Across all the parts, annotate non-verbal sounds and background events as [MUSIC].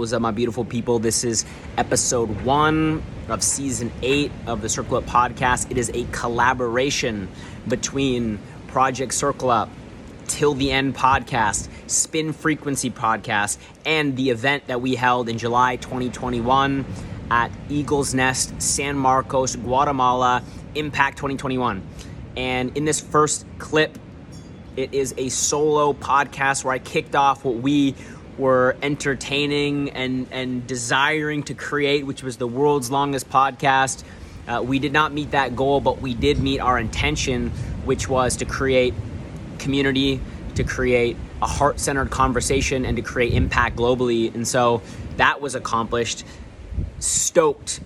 What's up, my beautiful people? This is episode one of season eight of the Circle Up podcast. It is a collaboration between Project Circle Up, Till the End podcast, Spin Frequency podcast, and the event that we held in July 2021 at Eagles Nest, San Marcos, Guatemala, Impact 2021. And in this first clip, it is a solo podcast where I kicked off what we were entertaining and, and desiring to create, which was the world's longest podcast. Uh, we did not meet that goal, but we did meet our intention, which was to create community, to create a heart centered conversation, and to create impact globally. And so that was accomplished. Stoked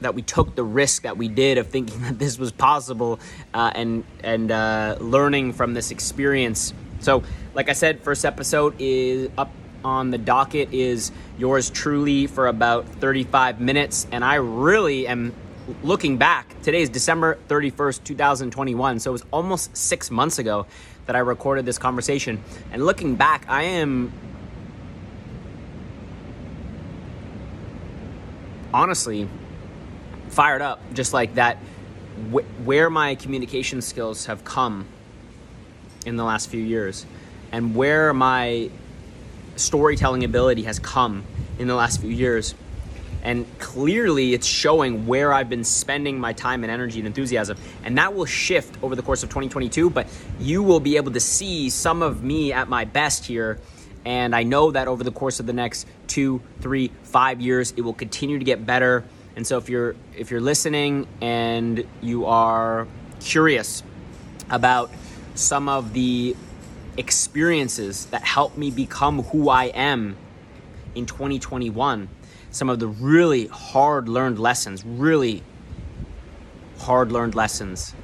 that we took the risk that we did of thinking [LAUGHS] that this was possible uh, and and uh, learning from this experience. So, like I said, first episode is up on the docket is yours truly for about 35 minutes, and I really am looking back. Today is December 31st, 2021, so it was almost six months ago that I recorded this conversation. And looking back, I am honestly fired up, just like that. Wh- where my communication skills have come in the last few years, and where my storytelling ability has come in the last few years. And clearly, it's showing where I've been spending my time and energy and enthusiasm. And that will shift over the course of 2022, but you will be able to see some of me at my best here. And I know that over the course of the next two, three, five years, it will continue to get better. And so if you're if you're listening and you are curious about some of the experiences that helped me become who I am in 2021, some of the really hard learned lessons, really hard learned lessons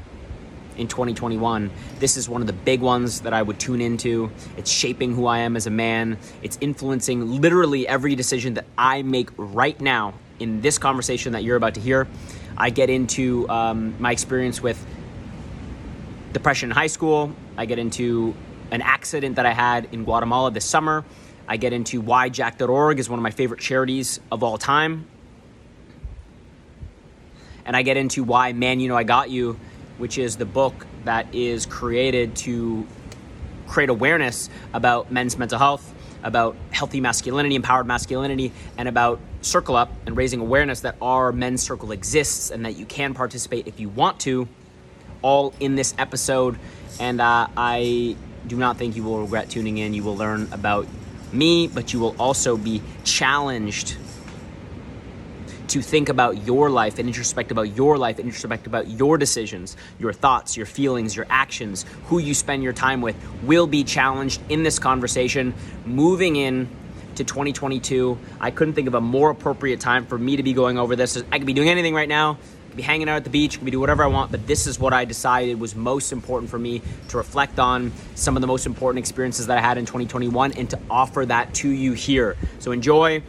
in 2021. This is one of the big ones that I would tune into. It's shaping who I am as a man. It's influencing literally every decision that I make right now in this conversation that you're about to hear. I get into um, my experience with depression in high school. I get into an accident that I had in Guatemala this summer. I get into why Jack.org is one of my favorite charities of all time. And I get into why Man You Know I Got You, which is the book that is created to create awareness about men's mental health, about healthy masculinity, empowered masculinity, and about Circle Up and raising awareness that our men's circle exists and that you can participate if you want to, all in this episode. And uh, I do not think you will regret tuning in. You will learn about me, but you will also be challenged to think about your life and introspect about your life and introspect about your decisions, your thoughts, your feelings, your actions, who you spend your time with will be challenged in this conversation. Moving in to 2022, I couldn't think of a more appropriate time for me to be going over this. I could be doing anything right now. Could be hanging out at the beach, could be doing whatever I want, but this is what I decided was most important for me to reflect on some of the most important experiences that I had in 2021 and to offer that to you here. So enjoy.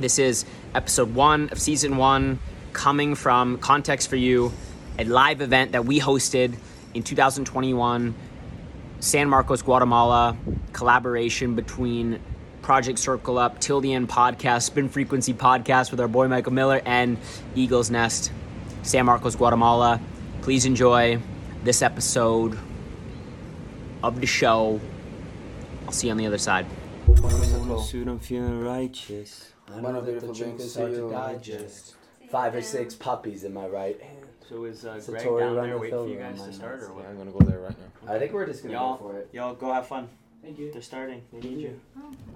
This is episode one of season one, coming from Context for You, a live event that we hosted in 2021, San Marcos, Guatemala, collaboration between Project Circle Up, Till the End podcast, Spin Frequency podcast with our boy Michael Miller, and Eagles Nest, San Marcos, Guatemala. Please enjoy this episode of the show. I'll see you on the other side. Suit, I'm feeling righteous. I know that the drink is hard to digest. Five or six puppies in my right hand. So is uh, a Greg Tory down there waiting for you guys to start or notes. what? I'm gonna go there right now. I think we're just gonna Y'all, go for it. y'all go have fun. Thank you. They're starting. They need you.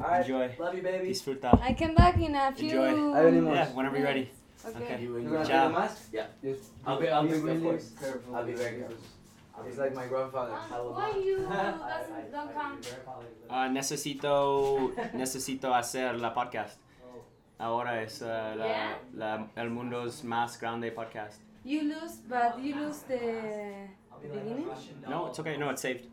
Alright. Enjoy. Love you, baby. Disfruta. I came back in a few. Enjoy. I have any more? Yeah, whenever you're ready. Okay. Okay. You, you Good gonna take mask? Yeah. Yes. I'll be, I'll be Of really course. careful. I'll be very careful. He's like my grandfather. Love Why [LAUGHS] you I- doesn't I- don't come? Ah, necesito, [LAUGHS] necesito hacer la podcast. Ahora es uh, la, Yeah? la, el mundo's más grande podcast. You lose, but you lose the, beginning. No, it's okay. No, it's saved.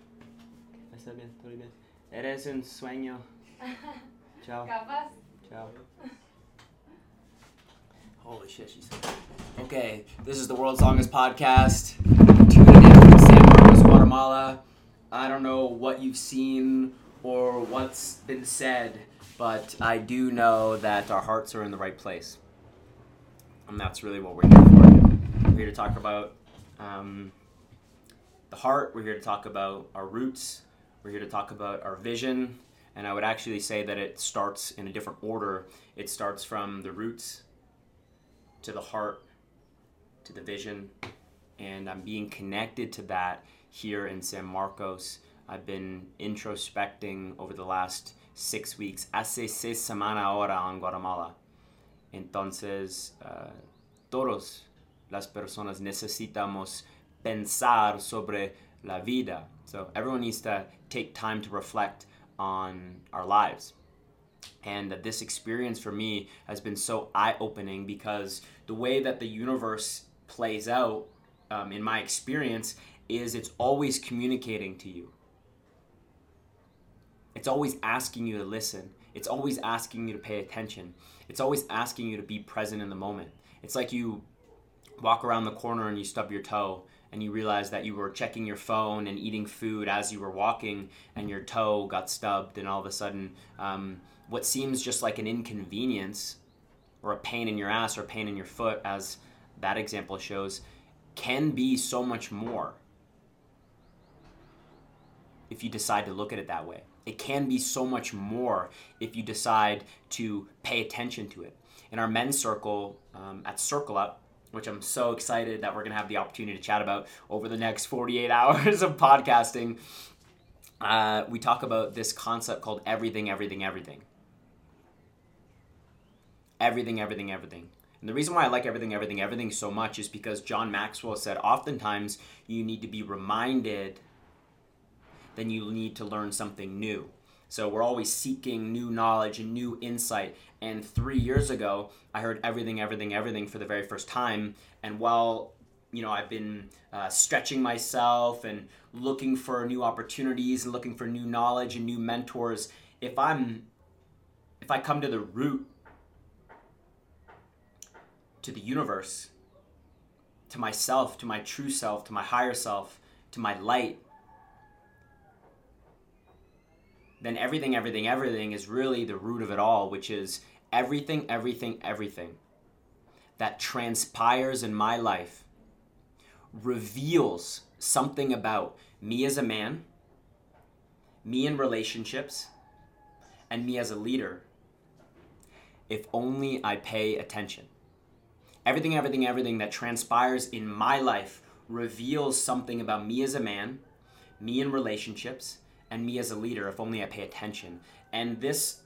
Está bien, todo bien. Eres un sueño. [LAUGHS] Ciao. Capaz. Ciao. Holy shit, she's. Okay, this is the world's longest podcast. Tuning in from San Marcos, Guatemala. I don't know what you've seen or what's been said, but I do know that our hearts are in the right place. And that's really what we're here for. We're here to talk about um, the heart, we're here to talk about our roots, we're here to talk about our vision, and I would actually say that it starts in a different order. It starts from the roots to the heart to the vision, and I'm being connected to that here in San Marcos. I've been introspecting over the last six weeks. Hace seis semanas ahora en Guatemala. Entonces, uh, todos las personas necesitamos pensar sobre la vida. So everyone needs to take time to reflect on our lives. And this experience for me has been so eye opening because the way that the universe plays out, um, in my experience, is it's always communicating to you. It's always asking you to listen. It's always asking you to pay attention. It's always asking you to be present in the moment. It's like you walk around the corner and you stub your toe and you realize that you were checking your phone and eating food as you were walking and your toe got stubbed and all of a sudden um, what seems just like an inconvenience or a pain in your ass or a pain in your foot as that example shows can be so much more if you decide to look at it that way it can be so much more if you decide to pay attention to it in our men's circle um, at circle up which I'm so excited that we're going to have the opportunity to chat about over the next 48 [LAUGHS] hours of podcasting. Uh, we talk about this concept called everything, everything, everything. Everything, everything, everything. And the reason why I like everything, everything, everything so much is because John Maxwell said oftentimes you need to be reminded, then you need to learn something new. So we're always seeking new knowledge and new insight. And three years ago, I heard everything, everything, everything for the very first time. And while you know I've been uh, stretching myself and looking for new opportunities and looking for new knowledge and new mentors, if I'm if I come to the root to the universe, to myself, to my true self, to my higher self, to my light, then everything, everything, everything is really the root of it all, which is everything, everything, everything that transpires in my life reveals something about me as a man, me in relationships, and me as a leader if only I pay attention. Everything, everything, everything that transpires in my life reveals something about me as a man, me in relationships, and me as a leader if only I pay attention. And this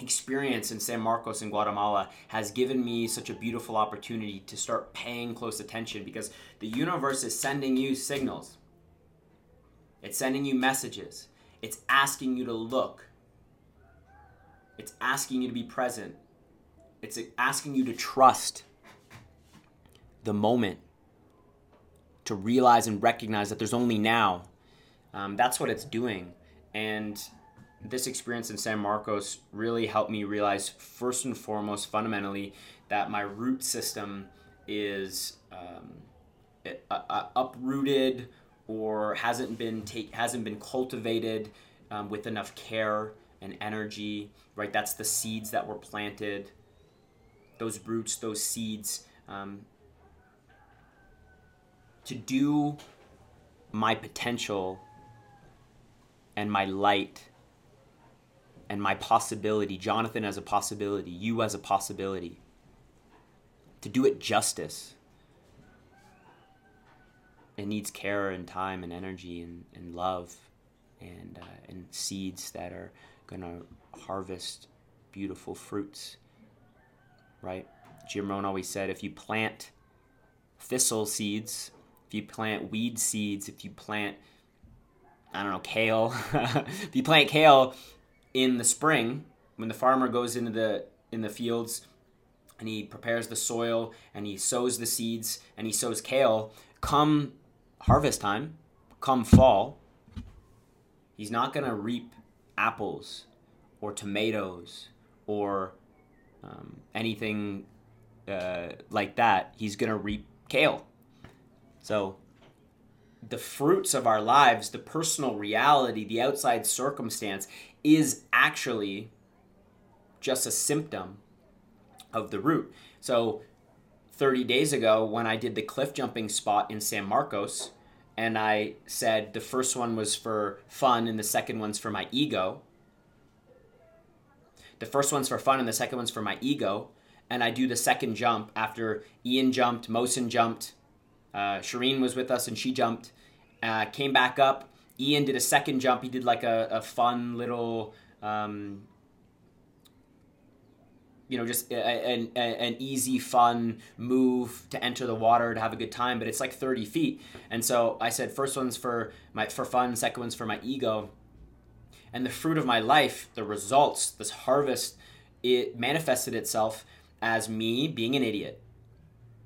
experience in San Marcos in Guatemala has given me such a beautiful opportunity to start paying close attention because the universe is sending you signals. It's sending you messages. It's asking you to look. It's asking you to be present. It's asking you to trust the moment, to realize and recognize that there's only now um, that's what it's doing. And this experience in San Marcos really helped me realize, first and foremost, fundamentally, that my root system is um, uh, uh, uprooted or hasn't been take hasn't been cultivated um, with enough care and energy. Right, that's the seeds that were planted. Those roots, those seeds. Um, to do my potential and my light and my possibility, Jonathan as a possibility, you as a possibility, to do it justice. It needs care and time and energy and, and love and, uh, and seeds that are going to harvest beautiful fruits, right? Jim Rohn always said if you plant thistle seeds, if you plant weed seeds, if you plant I don't know, kale. [LAUGHS] if you plant kale in the spring, when the farmer goes into the in the fields and he prepares the soil and he sows the seeds and he sows kale, come harvest time, come fall, he's not going to reap apples or tomatoes or um, anything uh, like that. He's going to reap kale. So the fruits of our lives, the personal reality, the outside circumstance is actually just a symptom of the root. So 30 days ago when I did the cliff jumping spot in San Marcos and I said the first one was for fun and the second one's for my ego. The first one's for fun and the second one's for my ego. And I do the second jump after Ian jumped, Mosin jumped, uh, Shireen was with us and she jumped, uh, came back up. Ian did a second jump. He did like a, a fun little um, you know, just an, an easy, fun move to enter the water to have a good time, but it's like 30 feet. And so I said, first one's for my for fun, second one's for my ego. And the fruit of my life, the results, this harvest, it manifested itself as me being an idiot,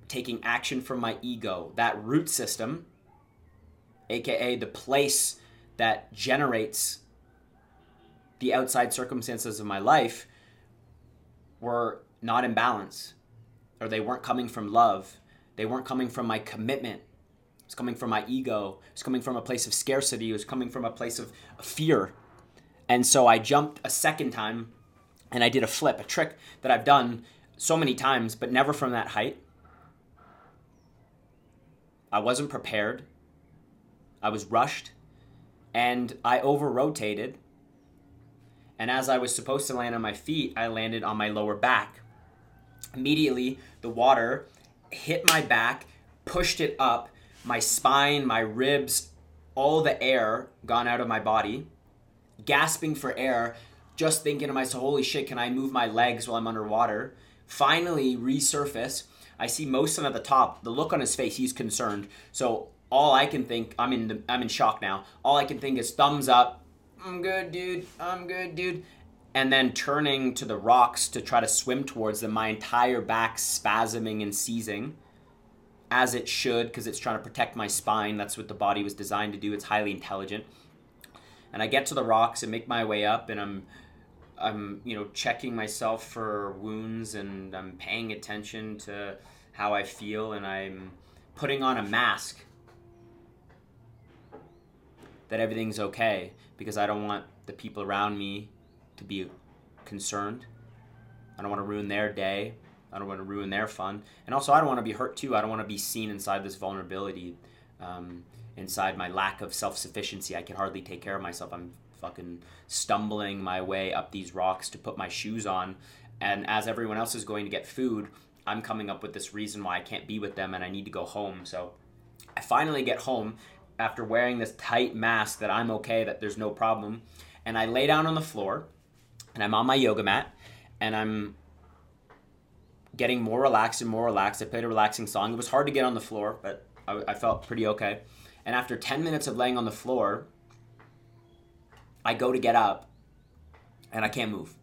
taking action from my ego, that root system, aka the place that generates the outside circumstances of my life were not in balance or they weren't coming from love. They weren't coming from my commitment. It's coming from my ego. It's coming from a place of scarcity. It was coming from a place of fear. And so I jumped a second time and I did a flip, a trick that I've done so many times, but never from that height. I wasn't prepared. I was rushed and I over rotated and as I was supposed to land on my feet, I landed on my lower back. Immediately, the water hit my back, pushed it up, my spine, my ribs, all the air gone out of my body, gasping for air, just thinking to myself, holy shit, can I move my legs while I'm underwater? Finally, resurface. I see Mosin at the top. The look on his face, he's concerned. So all I can think, I'm in, the, I'm in shock now. All I can think is thumbs up, I'm good, dude. I'm good, dude. And then turning to the rocks to try to swim towards them, my entire back spasming and seizing, as it should, because it's trying to protect my spine. That's what the body was designed to do. It's highly intelligent. And I get to the rocks and make my way up, and I'm, I'm, you know, checking myself for wounds, and I'm paying attention to how I feel, and I'm putting on a mask that everything's okay because I don't want the people around me to be concerned. I don't want to ruin their day. I don't want to ruin their fun. And also, I don't want to be hurt too. I don't want to be seen inside this vulnerability, um, inside my lack of self sufficiency. I can hardly take care of myself. I'm fucking stumbling my way up these rocks to put my shoes on. And as everyone else is going to get food, I'm coming up with this reason why I can't be with them and I need to go home. So I finally get home after wearing this tight mask that I'm okay, that there's no problem. And I lay down on the floor and I'm on my yoga mat and I'm getting more relaxed and more relaxed. I played a relaxing song. It was hard to get on the floor, but I, I felt pretty okay. And after 10 minutes of laying on the floor, I go to get up and I can't move.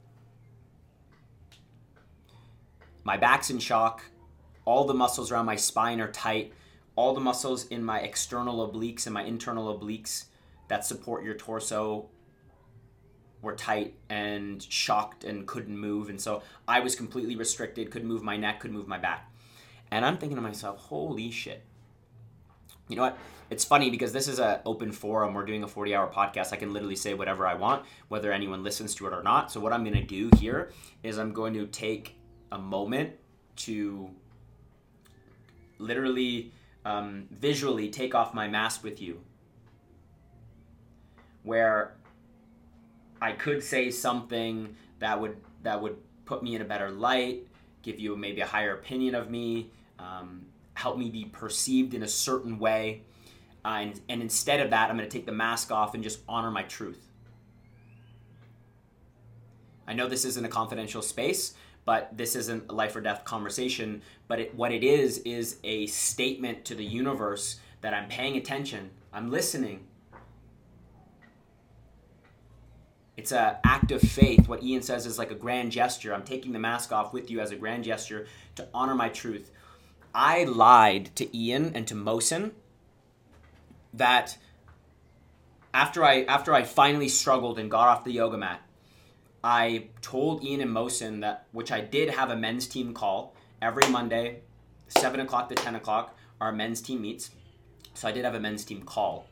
My back's in shock. All the muscles around my spine are tight all the muscles in my external obliques and my internal obliques that support your torso were tight and shocked and couldn't move. And so I was completely restricted, couldn't move my neck, couldn't move my back. And I'm thinking to myself, holy shit. You know what? It's funny because this is an open forum. We're doing a 40 hour podcast. I can literally say whatever I want, whether anyone listens to it or not. So, what I'm going to do here is I'm going to take a moment to literally um, visually take off my mask with you, where I could say something that would that would put me in a better light, give you maybe a higher opinion of me, um, help me be perceived in a certain way. Uh, and, and instead of that, I'm going to take the mask off and just honor my truth. I know this isn't a confidential space, but this isn't a life or death conversation. But it, what it is is a statement to the universe that I'm paying attention, I'm listening. It's an act of faith. What Ian says is like a grand gesture. I'm taking the mask off with you as a grand gesture to honor my truth. I lied to Ian and to Mosin that after I after I finally struggled and got off the yoga mat, I told Ian and Mosin that, which I did have a men's team call every Monday, 7 o'clock to 10 o'clock, our men's team meets. So I did have a men's team call.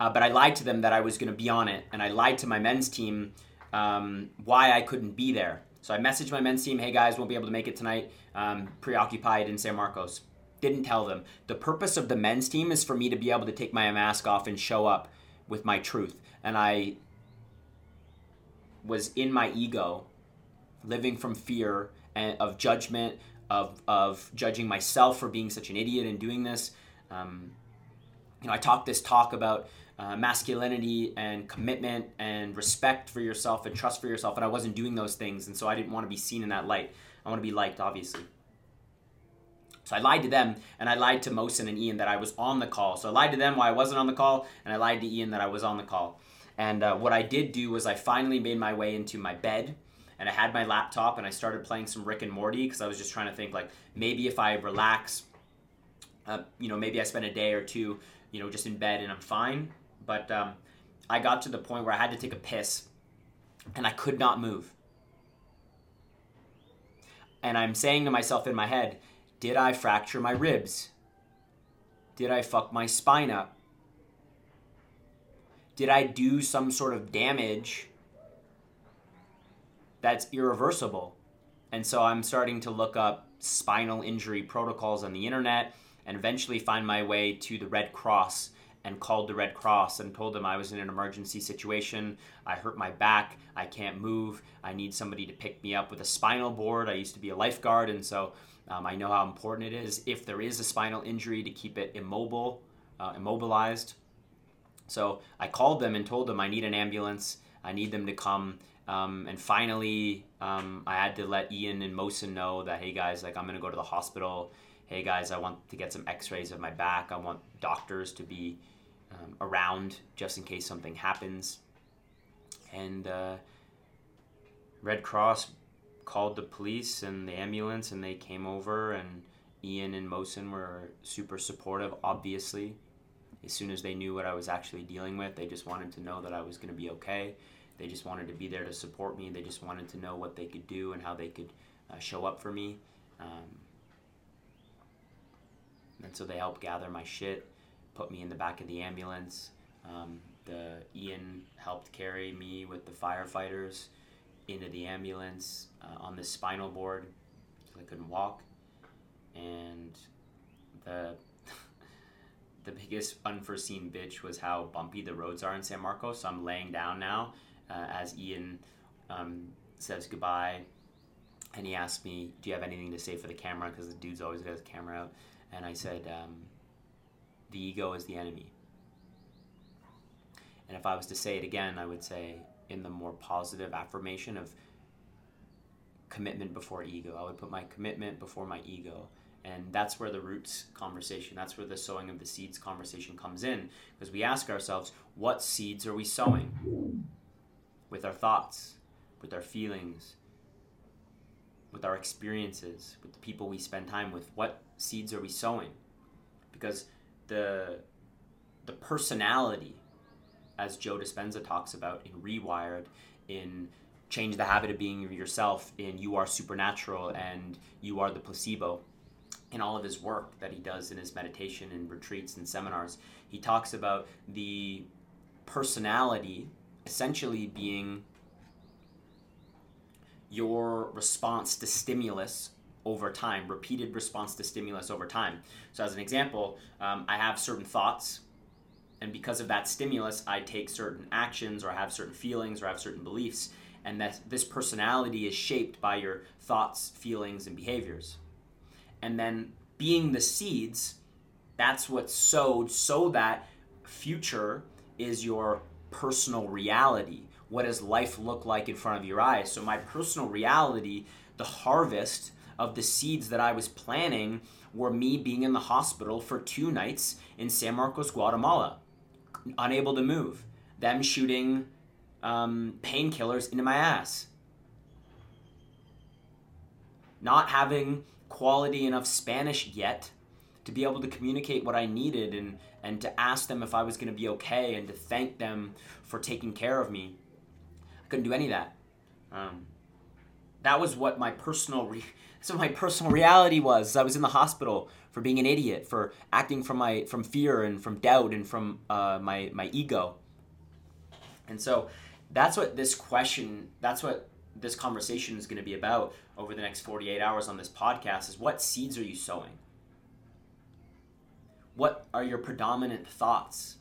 Uh, but I lied to them that I was going to be on it, and I lied to my men's team um, why I couldn't be there. So I messaged my men's team, hey guys, won't be able to make it tonight. Um, preoccupied in San Marcos. Didn't tell them. The purpose of the men's team is for me to be able to take my mask off and show up with my truth. And I was in my ego, living from fear and of judgment, of, of judging myself for being such an idiot and doing this. Um, you know, I talked this talk about uh, masculinity and commitment and respect for yourself and trust for yourself, and I wasn't doing those things, and so I didn't want to be seen in that light. I want to be liked, obviously. So I lied to them, and I lied to Mosin and Ian that I was on the call. So I lied to them why I wasn't on the call, and I lied to Ian that I was on the call. And uh, what I did do was I finally made my way into my bed, and I had my laptop, and I started playing some Rick and Morty because I was just trying to think like maybe if I relax, uh, you know, maybe I spend a day or two, you know, just in bed and I'm fine. But um, I got to the point where I had to take a piss, and I could not move. And I'm saying to myself in my head, did I fracture my ribs? Did I fuck my spine up? Did I do some sort of damage that's irreversible? And so I'm starting to look up spinal injury protocols on the internet and eventually find my way to the Red Cross and called the Red Cross and told them I was in an emergency situation. I hurt my back. I can't move. I need somebody to pick me up with a spinal board. I used to be a lifeguard, and so um, I know how important it is if there is a spinal injury to keep it immobile, uh, immobilized. So I called them and told them I need an ambulance. I need them to come. Um, and finally, um, I had to let Ian and Mosin know that, hey guys, like I'm gonna go to the hospital. Hey guys, I want to get some X-rays of my back. I want doctors to be um, around just in case something happens. And uh, Red Cross called the police and the ambulance, and they came over. And Ian and Mosin were super supportive, obviously. As soon as they knew what I was actually dealing with, they just wanted to know that I was going to be okay. They just wanted to be there to support me. They just wanted to know what they could do and how they could uh, show up for me. Um, and so they helped gather my shit put me in the back of the ambulance. Um, the Ian helped carry me with the firefighters into the ambulance uh, on the spinal board because I couldn't walk, and the [LAUGHS] the biggest unforeseen bitch was how bumpy the roads are in San Marcos. So I'm laying down now uh, as Ian um, says goodbye, and he asked me, "Do you have anything to say for the camera?" Because the dude's always got his camera out, and I said. Um, the ego is the enemy. And if I was to say it again, I would say in the more positive affirmation of commitment before ego. I would put my commitment before my ego. And that's where the roots conversation, that's where the sowing of the seeds conversation comes in. Because we ask ourselves, what seeds are we sowing? With our thoughts, with our feelings, with our experiences, with the people we spend time with. What seeds are we sowing? Because the the personality, as Joe Dispenza talks about in Rewired, in Change the Habit of Being Yourself, in You Are Supernatural, and You Are the Placebo. In all of his work that he does in his meditation and retreats and seminars, he talks about the personality essentially being your response to stimulus over time, repeated response to stimulus over time. So, as an example, um, I have certain thoughts, and because of that stimulus, I take certain actions, or I have certain feelings, or I have certain beliefs, and that this personality is shaped by your thoughts, feelings, and behaviors. And then, being the seeds, that's what's sowed so that future is your personal reality. What does life look like in front of your eyes? So, my personal reality, the harvest, of the seeds that I was planting were me being in the hospital for two nights in San Marcos, Guatemala, unable to move, them shooting um, painkillers into my ass, not having quality enough Spanish yet to be able to communicate what I needed and, and to ask them if I was going to be okay and to thank them for taking care of me. Couldn't do any of that. Um, that was what my personal re- [LAUGHS] so my personal reality was. I was in the hospital for being an idiot, for acting from my from fear and from doubt and from uh, my my ego. And so that's what this question, that's what this conversation is going to be about over the next 48 hours on this podcast is what seeds are you sowing? What are your predominant thoughts?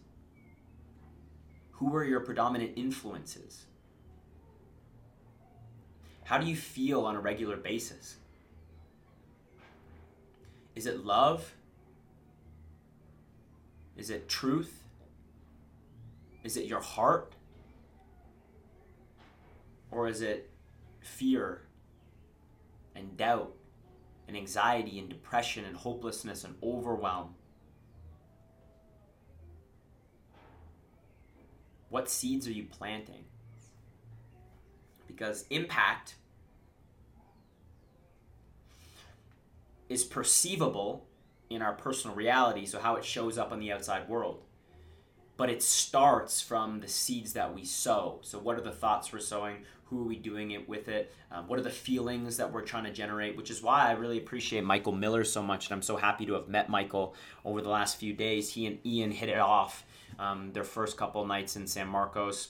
Who are your predominant influences? How do you feel on a regular basis? Is it love? Is it truth? Is it your heart? Or is it fear and doubt and anxiety and depression and hopelessness and overwhelm? What seeds are you planting? Because impact is perceivable in our personal reality, so how it shows up on the outside world. But it starts from the seeds that we sow. So, what are the thoughts we're sowing? Who are we doing it with it? Um, what are the feelings that we're trying to generate? Which is why I really appreciate Michael Miller so much, and I'm so happy to have met Michael over the last few days. He and Ian hit it off um, their first couple nights in San Marcos,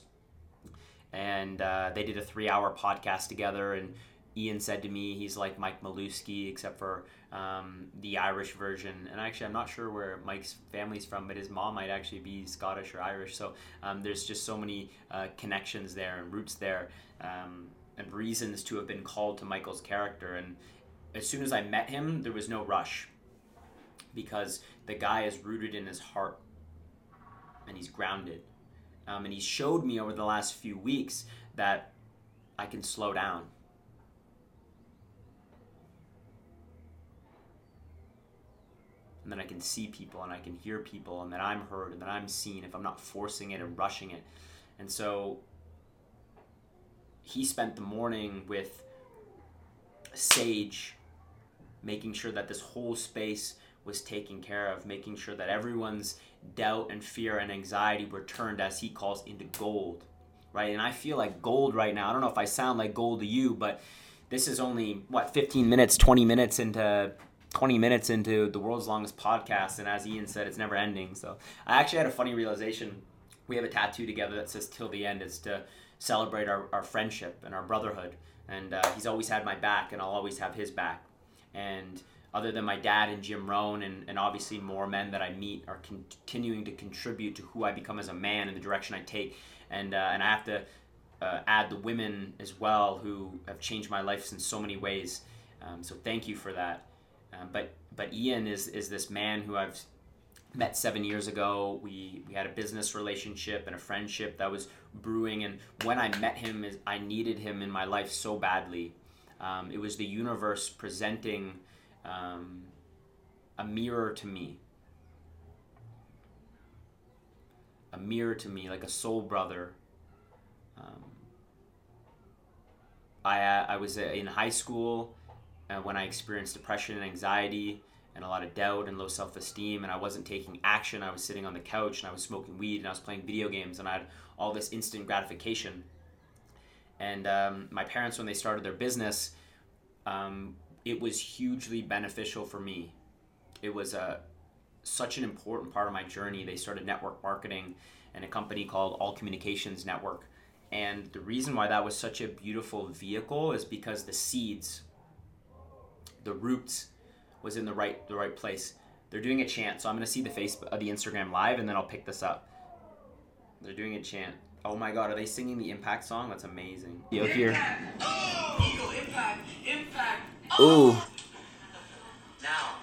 and uh, they did a three-hour podcast together. And Ian said to me, he's like Mike Malewski, except for um, the Irish version. And actually, I'm not sure where Mike's family's from, but his mom might actually be Scottish or Irish. So um, there's just so many uh, connections there and roots there um, and reasons to have been called to Michael's character. And as soon as I met him, there was no rush because the guy is rooted in his heart and he's grounded. Um, and he showed me over the last few weeks that I can slow down and then I can see people and I can hear people and that I'm heard and that I'm seen if I'm not forcing it and rushing it. And so he spent the morning with Sage making sure that this whole space was taken care of, making sure that everyone's doubt and fear and anxiety were turned, as he calls, into gold. Right? And I feel like gold right now. I don't know if I sound like gold to you, but this is only, what, 15 minutes, 20 minutes into 20 minutes into the world's longest podcast, and as Ian said, it's never ending. So I actually had a funny realization. We have a tattoo together that says "Till the end." It's to celebrate our, our friendship and our brotherhood. And uh, he's always had my back, and I'll always have his back. And other than my dad and Jim Rohn, and, and obviously more men that I meet are continuing to contribute to who I become as a man and the direction I take. And uh, and I have to uh, add the women as well who have changed my life in so many ways. Um, so thank you for that. Um, but but Ian is is this man who I've met seven years ago. We we had a business relationship and a friendship that was brewing. And when I met him, is I needed him in my life so badly. Um, it was the universe presenting um, a mirror to me. A mirror to me, like a soul brother. Um, I I was in high school uh, when I experienced depression and anxiety and a lot of doubt and low self esteem, and I wasn't taking action. I was sitting on the couch and I was smoking weed and I was playing video games, and I had all this instant gratification. And um, my parents, when they started their business, um, it was hugely beneficial for me. It was a such an important part of my journey. They started network marketing and a company called All Communications Network. And the reason why that was such a beautiful vehicle is because the seeds the roots was in the right the right place. They're doing a chant, so I'm gonna see the face uh, the Instagram live, and then I'll pick this up. They're doing a chant. Oh my God, are they singing the Impact song? That's amazing. Yo, here. Oh, impact, impact. Oh. Ooh. Now.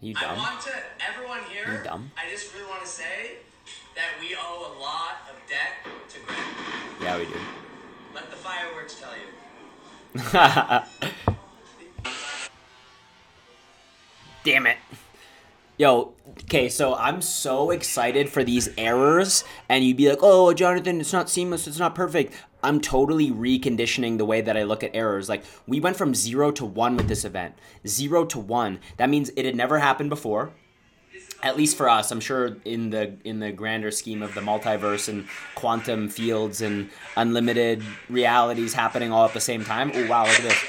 You dumb? I want to everyone here. You dumb? I just really want to say that we owe a lot of debt to Greg. Yeah, we do. Let the fireworks tell you. [LAUGHS] Damn it. Yo, okay, so I'm so excited for these errors, and you'd be like, oh, Jonathan, it's not seamless, it's not perfect. I'm totally reconditioning the way that I look at errors. Like, we went from zero to one with this event. Zero to one. That means it had never happened before. at least for us, I'm sure in the in the grander scheme of the multiverse and quantum fields and unlimited realities happening all at the same time. Oh wow, look at this.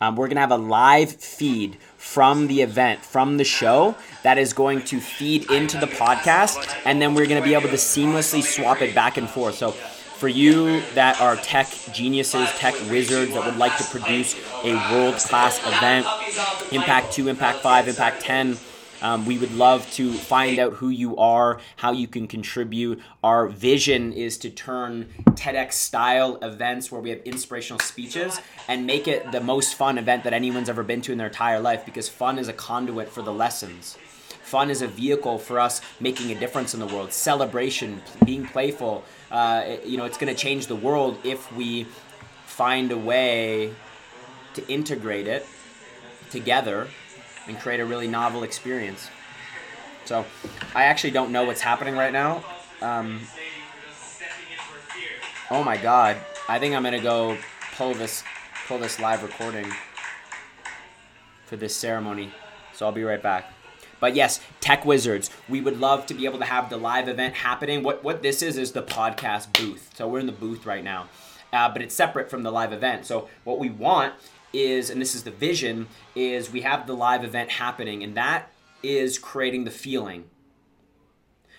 Um, we're gonna have a live feed from the event, from the show, that is going to feed into the podcast, and then we're gonna be able to seamlessly swap it back and forth. So for you that are tech geniuses, tech wizards that would like to produce a world class event, Impact 2, Impact 5, Impact 10, um, we would love to find out who you are, how you can contribute. Our vision is to turn TEDx style events where we have inspirational speeches and make it the most fun event that anyone's ever been to in their entire life because fun is a conduit for the lessons. Fun is a vehicle for us making a difference in the world. Celebration, being playful, uh, you know, it's going to change the world if we find a way to integrate it together and create a really novel experience. So, I actually don't know what's happening right now. Um, oh my god! I think I'm gonna go pull this pull this live recording for this ceremony. So I'll be right back. But yes, Tech Wizards, we would love to be able to have the live event happening. What what this is is the podcast booth. So we're in the booth right now, uh, but it's separate from the live event. So what we want is, and this is the vision, is we have the live event happening, and that is creating the feeling.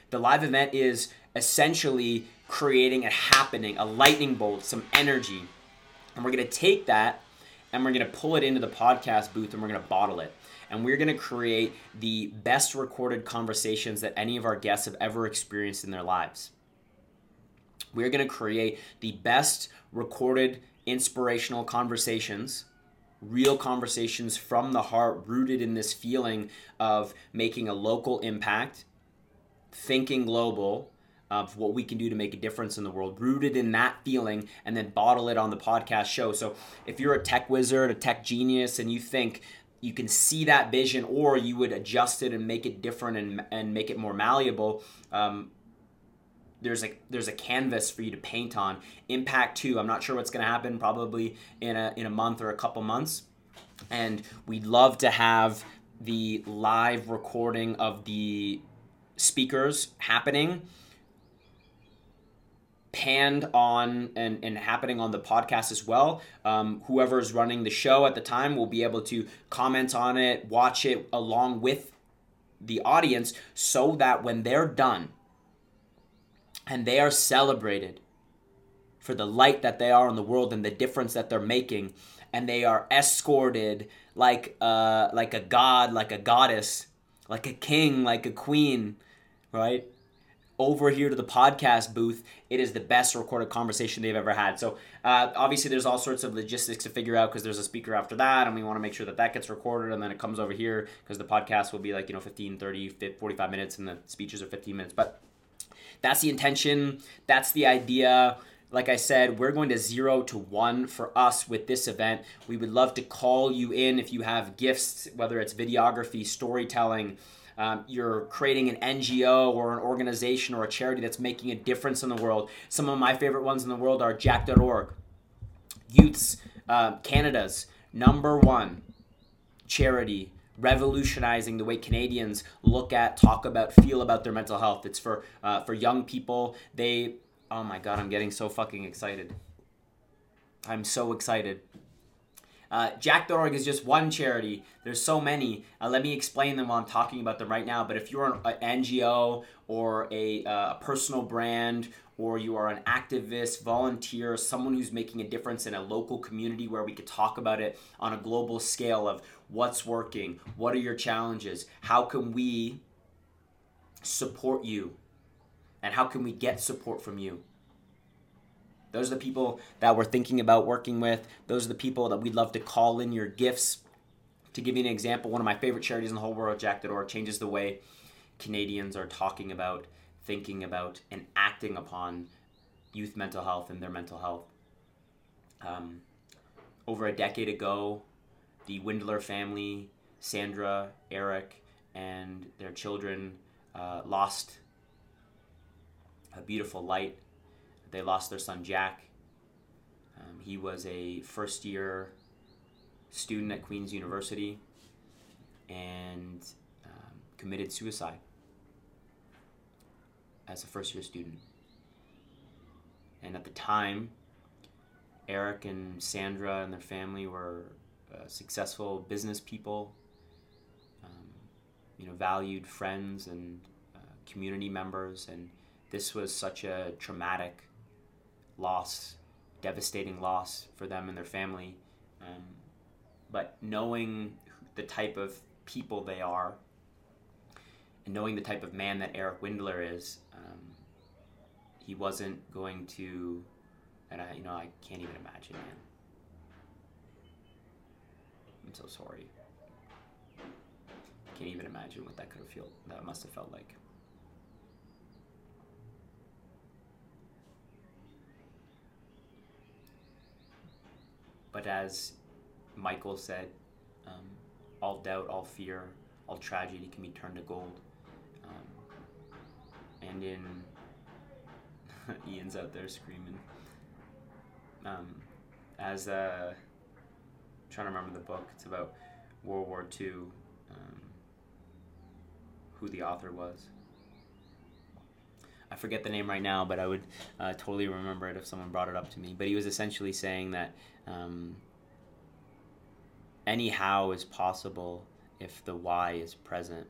The live event is essentially creating a happening, a lightning bolt, some energy. And we're going to take that and we're going to pull it into the podcast booth and we're going to bottle it. And we're going to create the best recorded conversations that any of our guests have ever experienced in their lives. We're going to create the best recorded inspirational conversations real conversations from the heart rooted in this feeling of making a local impact, thinking global, of what we can do to make a difference in the world, rooted in that feeling, and then bottle it on the podcast show. So if you're a tech wizard, a tech genius, and you think you can see that vision, or you would adjust it and make it different and, and make it more malleable, um, there's a there's a canvas for you to paint on. Impact two. I'm not sure what's going to happen. Probably in a in a month or a couple months, and we'd love to have the live recording of the speakers happening panned on and, and happening on the podcast as well. Um, whoever's running the show at the time will be able to comment on it, watch it along with the audience so that when they're done, and they are celebrated for the light that they are in the world and the difference that they're making. And they are escorted like uh like a god like a goddess like a king like a queen right? Over here to the podcast booth it is the best recorded conversation they've ever had. So uh, obviously there's all sorts of logistics to figure out because there's a speaker after that and we want to make sure that that gets recorded and then it comes over here because the podcast will be like you know 15 30 45 minutes and the speeches are 15 minutes. But that's the intention. That's the idea. Like I said, we're going to zero to one for us with this event. We would love to call you in if you have gifts, whether it's videography, storytelling. Um, you're creating an NGO or an organization or a charity that's making a difference in the world. Some of my favorite ones in the world are Jack.org, Youths uh, Canada's number one charity revolutionizing the way Canadians look at, talk about, feel about their mental health. It's for uh, for young people. They, oh my god, I'm getting so fucking excited. I'm so excited. Uh, Jack.org is just one charity. There's so many. Uh, let me explain them while I'm talking about them right now. But if you're an, an NGO or a uh, personal brand or you are an activist, volunteer, someone who's making a difference in a local community where we could talk about it on a global scale of what's working, what are your challenges, how can we support you, and how can we get support from you. Those are the people that we're thinking about working with. Those are the people that we'd love to call in your gifts. To give you an example, one of my favorite charities in the whole world, Jack.org, changes the way Canadians are talking about, thinking about, and acting upon youth mental health and their mental health. Um, over a decade ago, the Windeler family, Sandra, Eric, and their children uh, lost a beautiful light they lost their son Jack. Um, he was a first year student at Queen's University, and um, committed suicide as a first year student. And at the time, Eric and Sandra and their family were uh, successful business people, um, you know, valued friends and uh, community members, and this was such a traumatic loss, devastating loss for them and their family. Um, but knowing the type of people they are, and knowing the type of man that Eric Windeler is, um, he wasn't going to, and I, you know, I can't even imagine, man. I'm so sorry. Can't even imagine what that could have felt. That must have felt like. But as Michael said, um, all doubt, all fear, all tragedy can be turned to gold. Um, and in [LAUGHS] Ian's out there screaming. Um, as uh, trying to remember the book, it's about World War II. Um, who the author was. I forget the name right now, but I would uh, totally remember it if someone brought it up to me. But he was essentially saying that um, any how is possible if the why is present.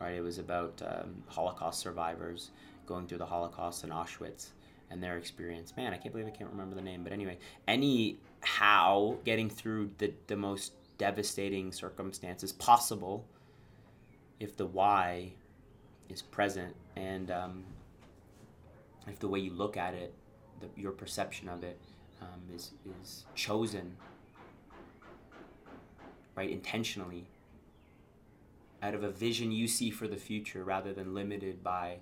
Right? It was about um, Holocaust survivors going through the Holocaust in Auschwitz and their experience. Man, I can't believe I can't remember the name. But anyway, any how getting through the, the most devastating circumstances possible if the why is present and um, if the way you look at it, the, your perception of it um, is is chosen right intentionally out of a vision you see for the future rather than limited by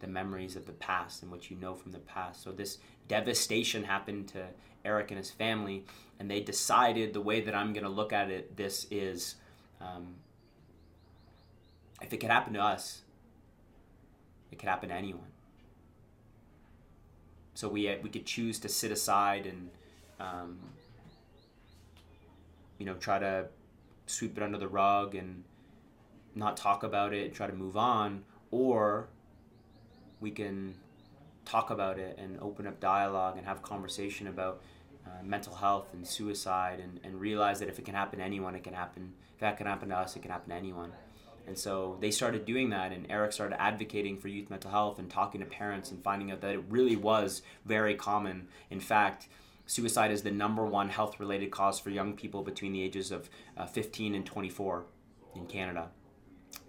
the memories of the past and what you know from the past. So this devastation happened to Eric and his family, and they decided the way that I'm going to look at it. This is, um, if it could happen to us, it could happen to anyone. So we we could choose to sit aside and, um, you know, try to sweep it under the rug and not talk about it, and try to move on, or we can talk about it and open up dialogue and have conversation about uh, mental health and suicide and, and realize that if it can happen to anyone, it can happen. If that can happen to us, it can happen to anyone. And so they started doing that, and Eric started advocating for youth mental health and talking to parents and finding out that it really was very common. In fact, suicide is the number one health related cause for young people between the ages of uh, 15 and 24 in Canada.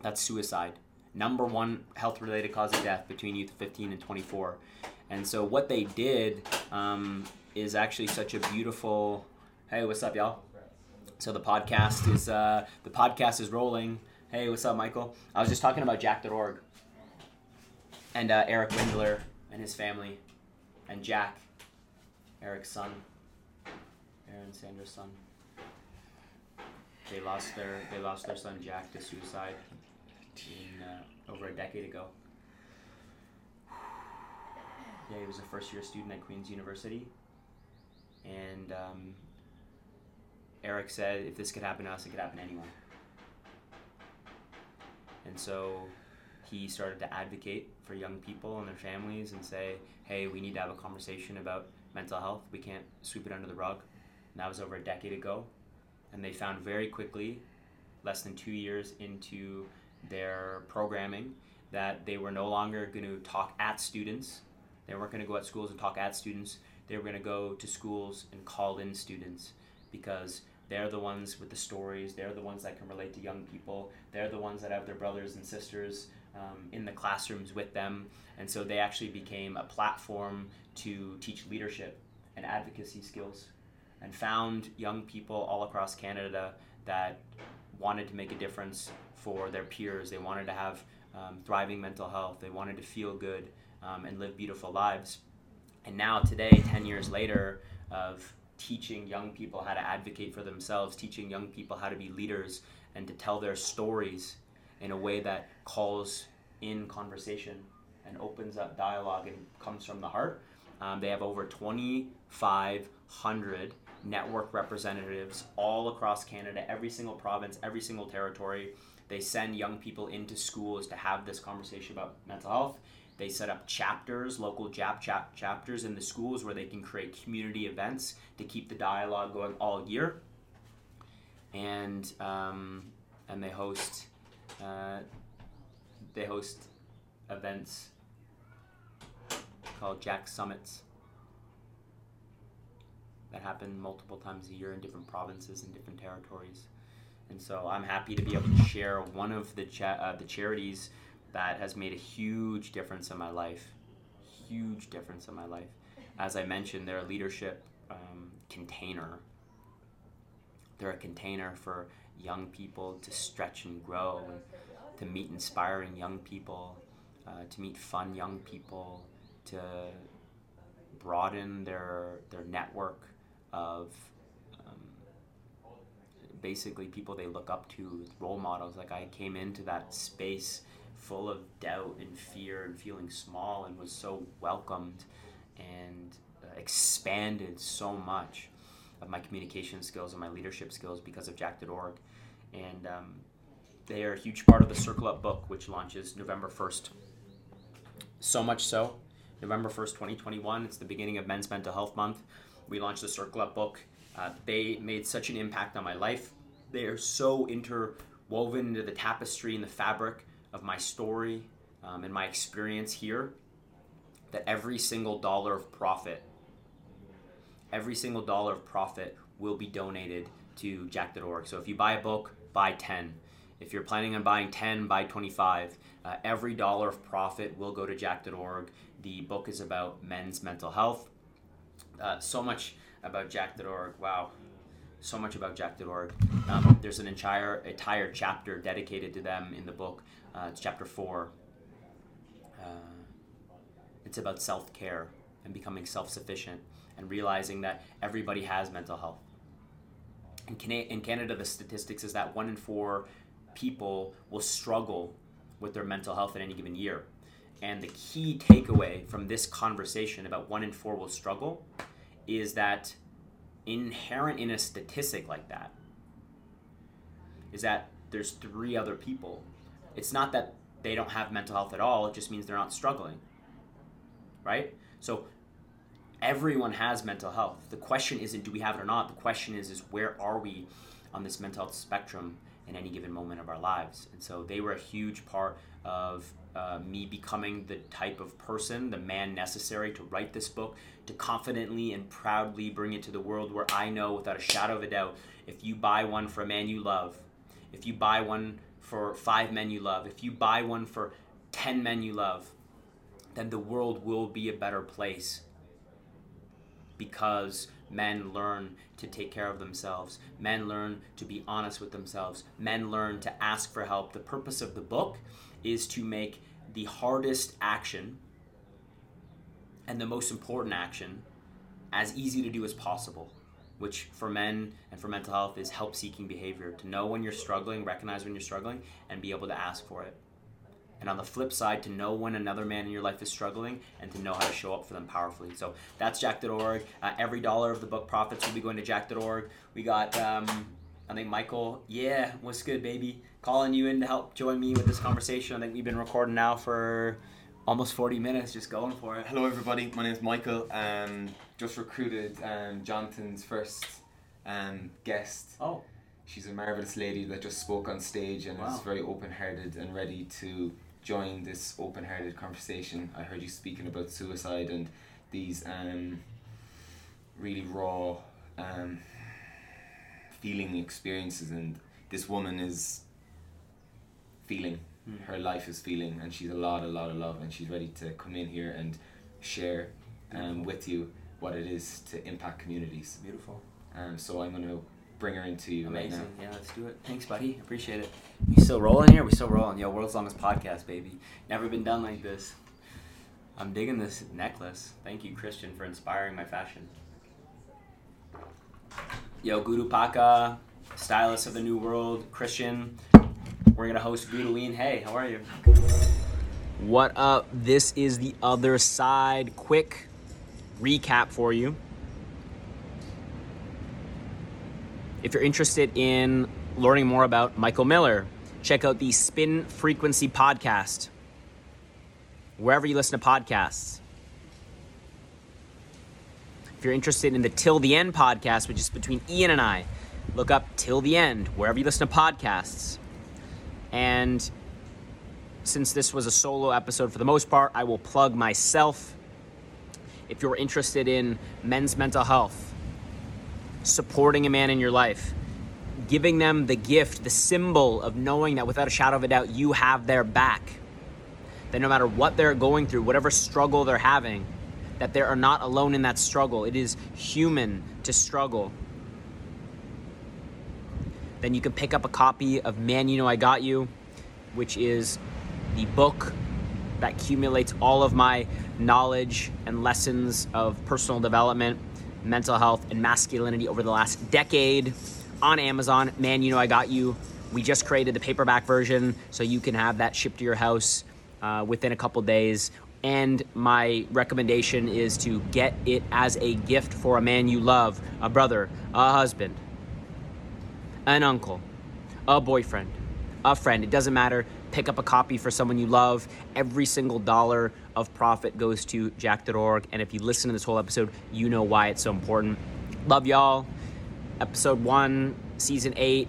That's suicide. Number one health related cause of death between youth 15 and 24. And so what they did um, is actually such a beautiful. Hey, what's up, y'all? So the podcast is uh, the podcast is rolling. Hey, what's up, Michael? I was just talking about Jack.org and uh, Eric Windeler and his family, and Jack, Eric's son, Aaron Sandra's son. They lost their they lost their son Jack to suicide in uh, over a decade ago. Yeah, he was a first year student at Queen's University, and um, Eric said if this could happen to us, it could happen to anyone. And so he started to advocate for young people and their families and say, hey, we need to have a conversation about mental health. We can't sweep it under the rug. And that was over a decade ago. And they found very quickly, less than two years into their programming, that they were no longer going to talk at students. They weren't going to go at schools and talk at students. They were going to go to schools and call in students because they're the ones with the stories. They're the ones that can relate to young people. They're the ones that have their brothers and sisters um, in the classrooms with them. And so they actually became a platform to teach leadership and advocacy skills and found young people all across Canada that wanted to make a difference for their peers. They wanted to have um, thriving mental health. They wanted to feel good um, and live beautiful lives. And now, today, 10 years later, of teaching young people how to advocate for themselves, teaching young people how to be leaders and to tell their stories in a way that calls in conversation and opens up dialogue and comes from the heart. Um, they have over 2,500 network representatives all across Canada, every single province, every single territory. They send young people into schools to have this conversation about mental health. They set up chapters, local Jack chap- chapters in the schools where they can create community events to keep the dialogue going all year. And um, and they host uh, they host events called Jack Summits that happen multiple times a year in different provinces and different territories. And so I'm happy to be able to share one of the cha- uh, the charities that has made a huge difference in my life. Huge difference in my life. As I mentioned, they're a leadership um, container. They're a container for young people to stretch and grow, and to meet inspiring young people, uh, to meet fun young people, to broaden their their network of um, basically people they look up to, role models. Like I came into that space full of doubt and fear and feeling small and was so welcomed and uh, expanded so much of my communication skills and my leadership skills because of Jack.org. And um, they are a huge part of the Circle Up book, which launches November 1st. So much so, November 1st, 2021, it's the beginning of Men's Mental Health Month. We launched the Circle Up book. Uh, they made such an impact on my life. They are so interwoven into the tapestry and the fabric of my story um, and my experience here that every single dollar of profit, every single dollar of profit will be donated to jack.org. So if you buy a book, buy 10. If you're planning on buying 10, buy 25. Uh, every dollar of profit will go to jack.org. The book is about men's mental health. Uh, so much about jack.org. Wow. So much about jack.org. Um, there's an entire entire chapter dedicated to them in the book. Uh, it's chapter four. Uh, it's about self care and becoming self sufficient and realizing that everybody has mental health. In, Cana- in Canada, the statistics is that one in four people will struggle with their mental health in any given year. And the key takeaway from this conversation about one in four will struggle is that inherent in a statistic like that is that there's three other people. It's not that they don't have mental health at all, it just means they're not struggling. Right? So everyone has mental health. The question isn't do we have it or not? The question is is where are we on this mental health spectrum in any given moment of our lives? And so they were a huge part of uh, me becoming the type of person, the man necessary to write this book, to confidently and proudly bring it to the world where I know without a shadow of a doubt if you buy one for a man you love, if you buy one for five men you love, if you buy one for 10 men you love, then the world will be a better place because men learn to take care of themselves. Men learn to be honest with themselves. Men learn to ask for help. The purpose of the book is to make the hardest action and the most important action as easy to do as possible, which for men and for mental health is help seeking behavior. To know when you're struggling, recognize when you're struggling, and be able to ask for it. And on the flip side, to know when another man in your life is struggling and to know how to show up for them powerfully. So that's Jack.org. Uh, every dollar of the book profits will be going to Jack.org. We got, um, I think, Michael. Yeah, what's good, baby? Calling you in to help join me with this conversation. I think we've been recording now for almost 40 minutes, just going for it. Hello, everybody. My name is Michael. Um, just recruited um, Jonathan's first um, guest. Oh, She's a marvelous lady that just spoke on stage and Wow. is very open-hearted and ready to join this open-hearted conversation. I heard you speaking about suicide and these um, really raw um, feeling experiences, and this woman is feeling. Hmm. Her life is feeling, and she's a lot, a lot of love, and she's ready to come in here and share um, with you what it is to impact communities. beautiful. Um, so I'm gonna bring her into you right Amazing. now. Yeah, let's do it. Thanks, buddy. Appreciate it. We still rolling here? We still rolling. Yo, world's longest podcast, baby. Never been done like this. I'm digging this necklace. Thank you, Christian, for inspiring my fashion. Yo, Guru Paka, stylist of the new world, Christian. We're gonna host Guruween. Hey, how are you? What up? This is the other side. Quick recap for you. If you're interested in learning more about Michael Miller, check out the Spin Frequency podcast, wherever you listen to podcasts. If you're interested in the Till the End podcast, which is between Ian and I, look up Till the End, wherever you listen to podcasts. And since this was a solo episode for the most part, I will plug myself. If you're interested in men's mental health, supporting a man in your life, giving them the gift, the symbol of knowing that without a shadow of a doubt, you have their back. That no matter what they're going through, whatever struggle they're having, that they are not alone in that struggle. It is human to struggle. Then you can pick up a copy of Man You Know I Got You, which is the book that accumulates all of my knowledge and lessons of personal development, mental health, and masculinity over the last decade on Amazon. Man, you know I got you. We just created the paperback version so you can have that shipped to your house uh, within a couple days. And my recommendation is to get it as a gift for a man you love, a brother, a husband, an uncle, a boyfriend, a friend. It doesn't matter. Pick up a copy for someone you love. Every single dollar of profit goes to jack.org. And if you listen to this whole episode, you know why it's so important. Love y'all. Episode one, season eight,